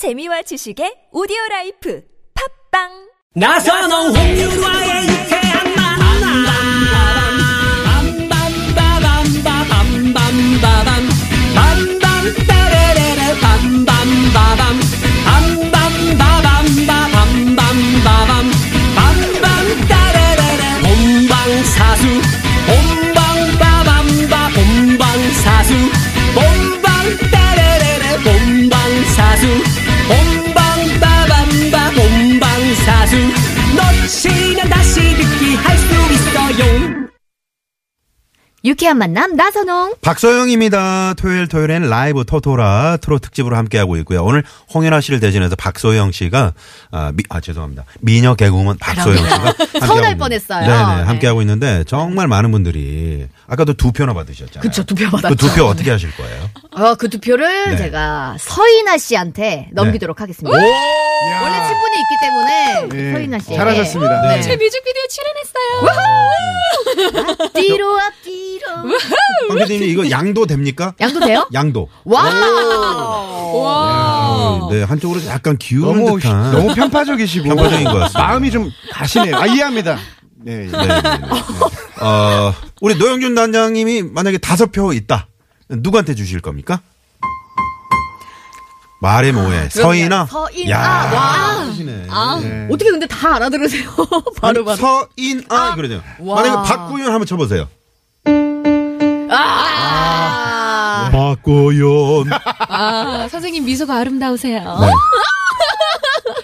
재미와 지식의 오디오 라이프. 팝빵! 나선홍 홍유라의 유쾌한 만남 나선홍. 박소영입니다. 토요일 토요일엔 라이브 토토라 트롯 특집으로 함께하고 있고요. 오늘 홍연아 씨를 대신해서 박소영 씨가 아, 미, 아 죄송합니다. 미녀 개그우먼 박소영 씨가 서운할 뻔했어요. 네네 네. 함께하고 있는데 정말 많은 분들이 아까도 두 표나 받으셨잖아요. 그쵸, 두표 받았죠. 그 두 표 어떻게 하실 거예요? 어, 그두 표를 네. 제가 서인아 씨한테 넘기도록 하겠습니다. 원래 친분이 있기 때문에 예, 서인아 씨. 잘하셨습니다. 네. 제 뮤직비디오 출연했어요. 뒤로 앞뒤로. 황 PD님 이거 양도 됩니까? 양도 돼요? 양도. 와. 아, 네 한쪽으로 약간 기우는 너무 듯한. 너무 편파적이시고 편파적인 것 같습니다. 마음이 좀 가시네요. 아 이해합니다. 네, 예. 네, 네, 네. 어, 우리 노영준 단장님이 만약에 다섯 표 있다. 누구한테 주실 겁니까? 말의 모에 서인아. 서인아. 야, 와. 하시네. 네. 어떻게 근데 다 알아들으세요? 바로 바로. 서인아 그러죠. 와. 만약에 박구윤 한번 쳐보세요. 아. 박구윤. 아, 선생님 미소가 아름다우세요. 네.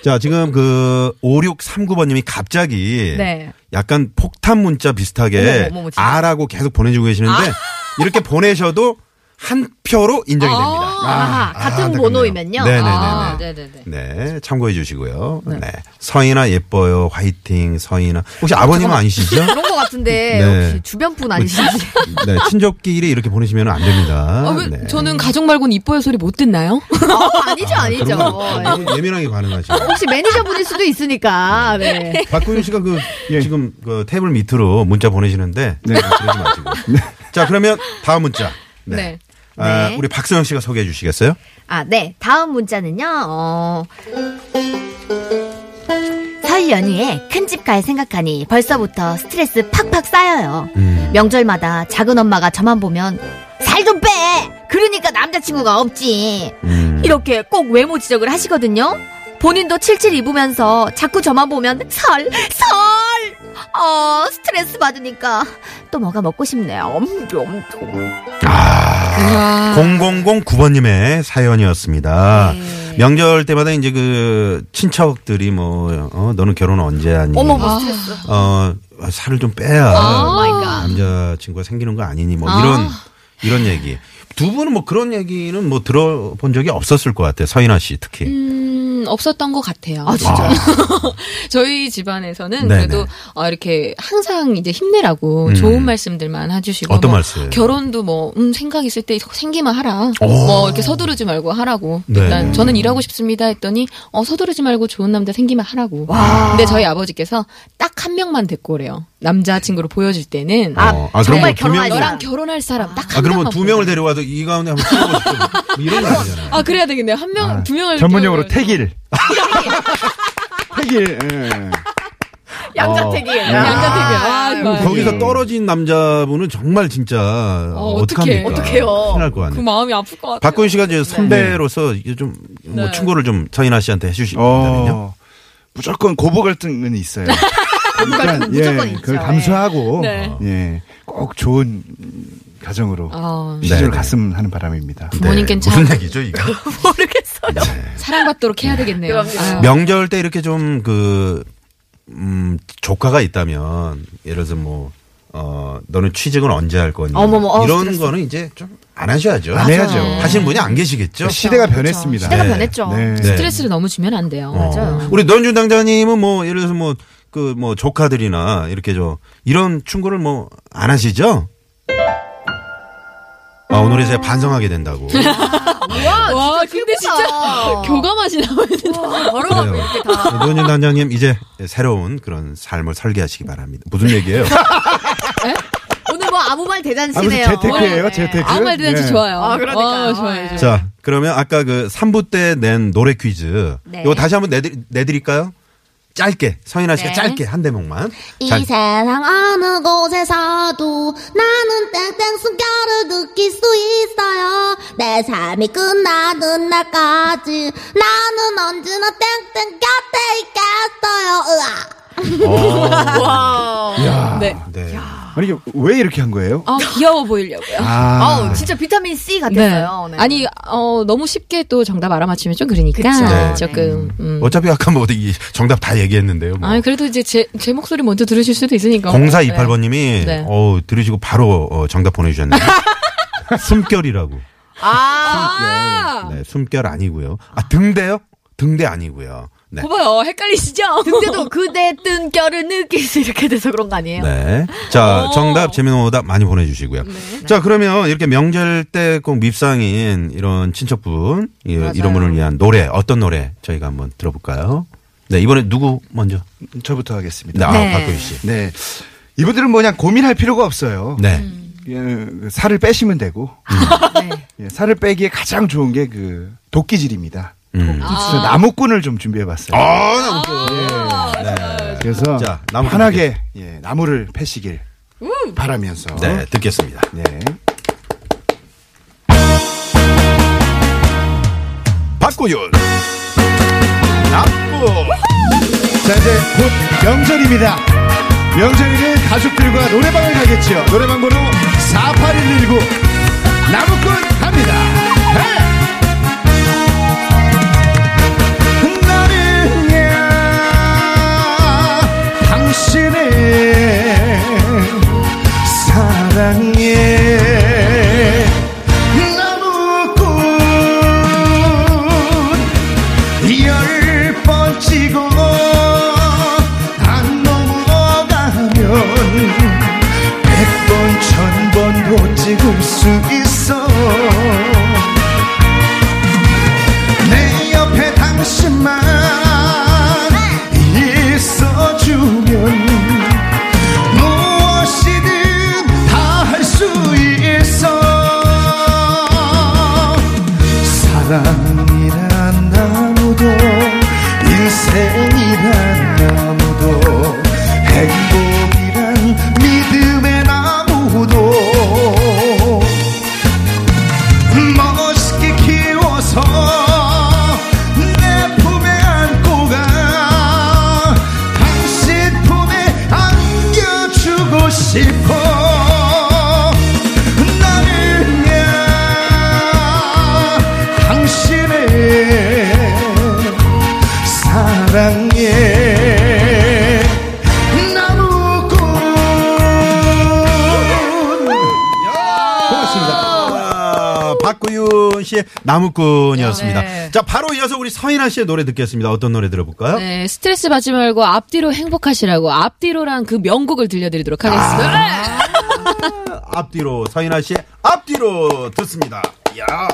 자, 지금 그 5639번님이 갑자기 네. 약간 폭탄 문자 비슷하게 어머, 어머, 어머. 아라고 계속 보내주고 계시는데 이렇게 보내셔도 한 표로 인정이 됩니다. 아, 같은 안타깝네요. 번호이면요. 네네네네. 아, 네네네. 네, 참고해 주시고요. 네. 서인아 예뻐요. 화이팅, 서인아. 혹시 아버님은 아니시죠? 그런 것 같은데 네. 혹시 주변 분 아니신지. 네, 친족끼리 이렇게 보내시면 안 됩니다. 아, 왜 네. 저는 가족 말고는 이뻐요 소리 못 듣나요? 어, 아니죠, 아니죠. 너무 예민하게 반응하시고. 혹시 매니저분일 수도 있으니까. 네. 박구윤 씨가 그 예. 지금 그 테이블 밑으로 문자 보내시는데 네. 그러지 마시고. 자, 그러면 다음 문자. 네. 네. 아, 네. 우리 박서영 씨가 소개해 주시겠어요? 아, 네. 다음 문자는요, 어. 설 연휴에 큰 집 갈 생각하니 벌써부터 스트레스 팍팍 쌓여요. 음. 명절마다 작은 엄마가 저만 보면 살 좀 빼! 그러니까 남자친구가 없지. 음. 이렇게 꼭 외모 지적을 하시거든요. 본인도 칠칠 입으면서 자꾸 저만 보면 살, 살! 어, 스트레스 받으니까 또 뭐가 먹고 싶네요. 엄청, 엄청. 아, 0009번님의 사연이었습니다. 네. 명절 때마다 이제 그 친척들이 뭐, 어, 너는 결혼 언제 하니? 어머, 뭐 스트레스. 어, 살을 좀 빼야 oh my god. 남자 친구가 생기는 거 아니니 뭐 이런, 이런 얘기. 두 분은 뭐 그런 얘기는 뭐 들어본 적이 없었을 것 같아요. 서인아 씨 특히. 음, 없었던 것 같아요. 아, 진짜요? 저희 집안에서는 네네. 그래도 어, 이렇게 항상 이제 힘내라고 음. 좋은 말씀들만 해주시고 어떤 뭐 말씀? 결혼도 뭐 음, 생각 있을 때 생기만 하라. 오. 뭐 이렇게 서두르지 말고 하라고. 일단. 저는 일하고 싶습니다 했더니 어 서두르지 말고 좋은 남자 생기면 하라고. 와. 근데 저희 아버지께서 딱 한 명만 데리고 오래요. 남자친구로 보여줄 때는 아, 어, 아, 정말 뭐두 결혼할. 너랑 결혼할 사람 딱 한 아, 그러면 두 명을. 데려와도 이 가운데 한번 키우고 싶고 뭐 이런 거 아니잖아요. 아 그래야 되겠네요. 한명두 명을 전문용어로. 태길. 태길. 예. 양자택이. 양자택이요. 아, 좋아요. 거기서 떨어진 남자분은 정말 진짜 어? 어떡해. 어떡해요. 큰일 날것 같네. 그 마음이 아플 것 같아요. 박군 씨가 이제 선배로서 이제 좀뭐 네. 충고를 좀 서인아 씨한테 해주신다면요. 어, 무조건 고부 갈등은 있어요. 그러니까 무조건 예, 있죠. 그걸 감수하고 네. 예, 꼭 좋은 가정으로 아, 네, 시절 네. 갔으면 하는 바람입니다. 부모님께는 네, 무슨 참 얘기죠 이거? 모르겠어요. 사랑받도록 해야 되겠네요. 아유. 명절 때 이렇게 좀그 음, 조카가 있다면 예를 들어서 뭐 어, 너는 취직은 언제 할 거니? 어머머, 어, 이런 스트레스. 거는 이제 좀 안 하셔야죠. 안 해야죠. 하시는 분이 안 계시겠죠. 시대가 변했습니다. 시대가 네. 변했죠. 네. 네. 스트레스를 너무 주면 안 돼요. 어. 맞아요. 우리 노현준 당자님은 뭐 예를 들어서 뭐 그 뭐 조카들이나 이렇게 저 이런 충고를 뭐 안 하시죠? 아, 오늘 이제 반성하게 된다고. 와, 근데 진짜 교감하시 나오는 바로 막 그래요. 이렇게 다. 노현준 단장님 이제 새로운 그런 삶을 설계하시기 바랍니다. 무슨 얘기예요? 오늘 뭐 아무 말 대잔치네요. 재테크예요? 네. 재테크? 아무 말 듣는지 네. 좋아요. 아, 그러니까요. 어, 좋아요. 네. 자, 그러면 아까 그 3부 때 낸 노래 퀴즈. 네. 이거 다시 한번 내드, 내드릴까요? 짧게. 성인아 씨가 네. 짧게 한 대목만. 이 자, 세상 어느 곳에서도 나는 땡땡 숨결을 느낄 수 있어요. 내 삶이 끝나는 날까지 나는 언제나 땡땡 곁에 있겠어요. 으아. 야. 네. 네. 아니, 이게 왜 이렇게 한 거예요? 어, 귀여워 보이려고요. 아. 어, 진짜 비타민 C 네. 같았어요. 네. 아니, 어, 너무 쉽게 또 정답 알아맞히면 좀 그러니까. 네. 조금, 음. 어차피 아까 뭐 이 정답 다 얘기했는데요. 뭐. 아니, 그래도 이제 제, 제 목소리 먼저 들으실 수도 있으니까. 0428번님이 네. 어 들으시고 바로 어, 정답 보내주셨네요. 숨결이라고. 아, 네, 숨결 아니고요. 아 등대요? 등대 아니고요. 네. 봐봐요. 헷갈리시죠? 근데도 그대 뜬결을 느낄 수 이렇게 돼서 그런 거 아니에요? 네. 자, 오. 정답, 재미난 오답 많이 보내주시고요. 자, 그러면 이렇게 명절 때 꼭 밉상인 이런 친척분, 이- 이런 분을 위한 노래, 어떤 노래 저희가 한번 들어볼까요? 네, 이번에 누구 먼저? 저부터 네, 하겠습니다. 아, 네. 박효희 씨. 네. 이분들은 뭐 그냥 고민할 필요가 없어요. 네. 예, 살을 빼시면 되고, 네. 예, 살을 빼기에 가장 좋은 게 그 도끼질입니다. 음. 그래서 나무꾼을 좀 준비해봤어요. 아, 나무 네. 그래서 자, 나무꾼 편하게 예, 나무를 패시길 바라면서 네, 듣겠습니다. 네. 박구윤. 나쁘. 자 이제 곧 명절입니다. 명절에는 가족들과 노래방을 가겠죠. 노래방 번호 48119 나무꾼 갑니다. 나는 당신의 사랑에 박구윤 씨의 나무꾼이었습니다. 네. 자, 바로 이어서 우리 서인아 씨의 노래 듣겠습니다. 어떤 노래 들어볼까요? 네, 스트레스 받지 말고 앞뒤로 행복하시라고 앞뒤로란 그 명곡을 들려드리도록 하겠습니다. 앞뒤로 서인아 씨의 앞뒤로 듣습니다. 야.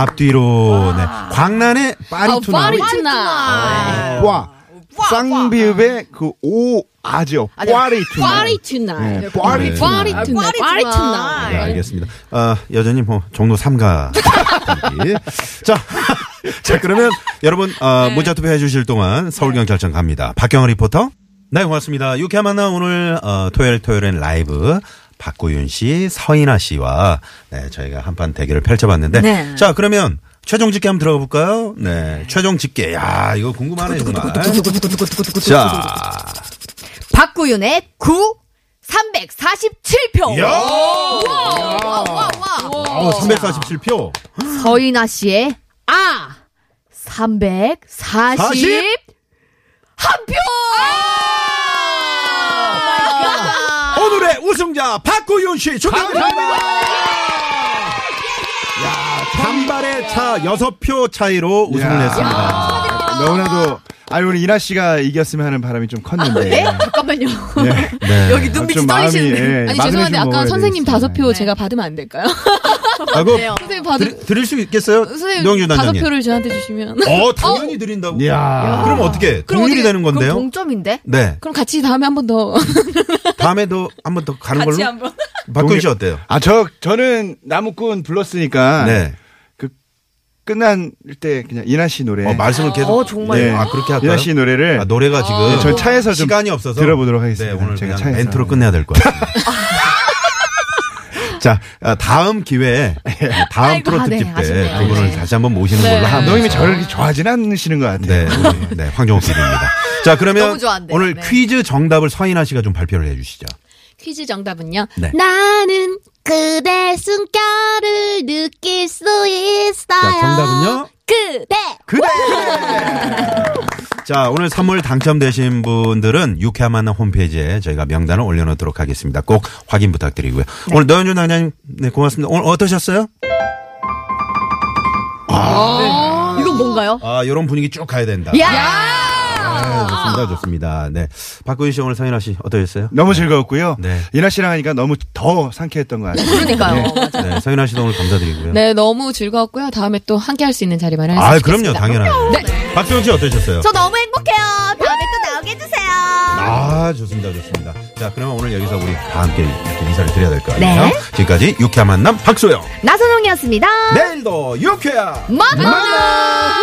앞뒤로. 네. 광란의 파리 아, 투나. 파리 투나. 와. 쌍비읍의 그오 아죠. 꽈리 투. 파리 투나. 네, 파리 투나. 파리 투나. 파리 파리 투나. 투나. 네, 알겠습니다. 아, 여전히 뭐 종로 3가. 자, 자 그러면 여러분 어, 문자 투표해 주실 동안 서울경찰청 갑니다. 박경화 리포터. 네, 고맙습니다. 유쾌한 만남 오늘 어, 토요일 토요일엔 라이브 박구윤 씨, 서인아 씨와 네, 저희가 한판 대결을 펼쳐봤는데 네. 자 그러면 최종 집계 한번 들어가 볼까요? 네, 최종 집계. 야, 이거 궁금하네 정말. 자, 박구윤의 9 347표. 야, 와, 와, 와. 어, 347표. 서인아 씨의 아 340. 40? 한 표! 아! 오늘의 우승자 박구윤 씨 축하드립니다. 야, 단발의 차 6표 차이로 우승을 야. 했습니다. 너무나도 아 우리 이나 씨가 이겼으면 하는 바람이 좀 컸는데. 네? 잠깐만요. 네. 네. 여기 눈빛이 떨리시는데. 예, 아니 죄송한데 아까 선생님. 다섯 표 제가 받으면 안 될까요? 아, 그 선생님 받을 드릴 수 있겠어요? 선생님 다섯. 표를 저한테 주시면 어, 당연히 드린다고. 이야. 그럼 어떻게? 그럼 동률이 되는 그럼 건데요? 동점인데? 네. 그럼 같이 다음에 한 번 더 다음에도 한번 더 가는 같이 걸로? 한번 박구윤 씨 어때요? 아, 저, 저는 나무꾼 불렀으니까. 네. 그, 끝난 때 그냥 이나 씨 노래. 어, 말씀을 계속. 어, 정말요? 네. 아, 그렇게 할까요? 이나 씨 노래를. 아, 노래가 지금. 네, 전 차에서 좀 시간이 없어서. 들어보도록 하겠습니다. 네, 오늘 제가 그냥 차에서. 멘트로 끝내야 될 것 같습니다. 자, 아, 다음 기회에 다음 아이고, 프로 아, 네, 특집 때 아쉽네요. 두 분을 네. 다시 한번 모시는 네. 걸로 아, 하면서 감독님이 저를 이렇게 좋아하진 않으시는 것 같아요. 네, 네, 황정호 PD입니다. 자, 그러면. 오늘 네. 퀴즈 정답을 서인아 씨가 좀 발표를 해 주시죠. 퀴즈 정답은요. 네. 나는 그대 숨결을 느낄 수 있어요. 자, 정답은요? 그대. 그래! 자, 오늘 선물 당첨되신 분들은 유쾌한 만남 홈페이지에 저희가 명단을 올려놓도록 하겠습니다. 꼭 확인 부탁드리고요. 오늘 노현준 당장님, 네, 고맙습니다. 오늘 어떠셨어요? 이건 뭔가요? 아, 이런 분위기 쭉 가야 된다. 야! 네, 좋습니다, 좋습니다. 네. 박구윤 씨, 오늘 서인아 씨, 어떠셨어요? 너무 즐거웠고요. 네. 이나 씨랑 하니까 너무 더 상쾌했던 것 같아요. 그러니까요. 네, 서인아 씨도 오늘 감사드리고요. 네, 너무 즐거웠고요. 다음에 또 함께 할 수 있는 자리 마련해서 아, 그럼요, 당연하죠. 네. 박수영 씨 어떠셨어요? 저 너무 아, 좋습니다, 좋습니다. 자, 그러면 오늘 여기서 우리 다 함께 이렇게 인사를 드려야 될 거 아니에요? 네. 지금까지 유쾌한 만남 박소영. 나선홍이었습니다. 내일도 유쾌한 만나!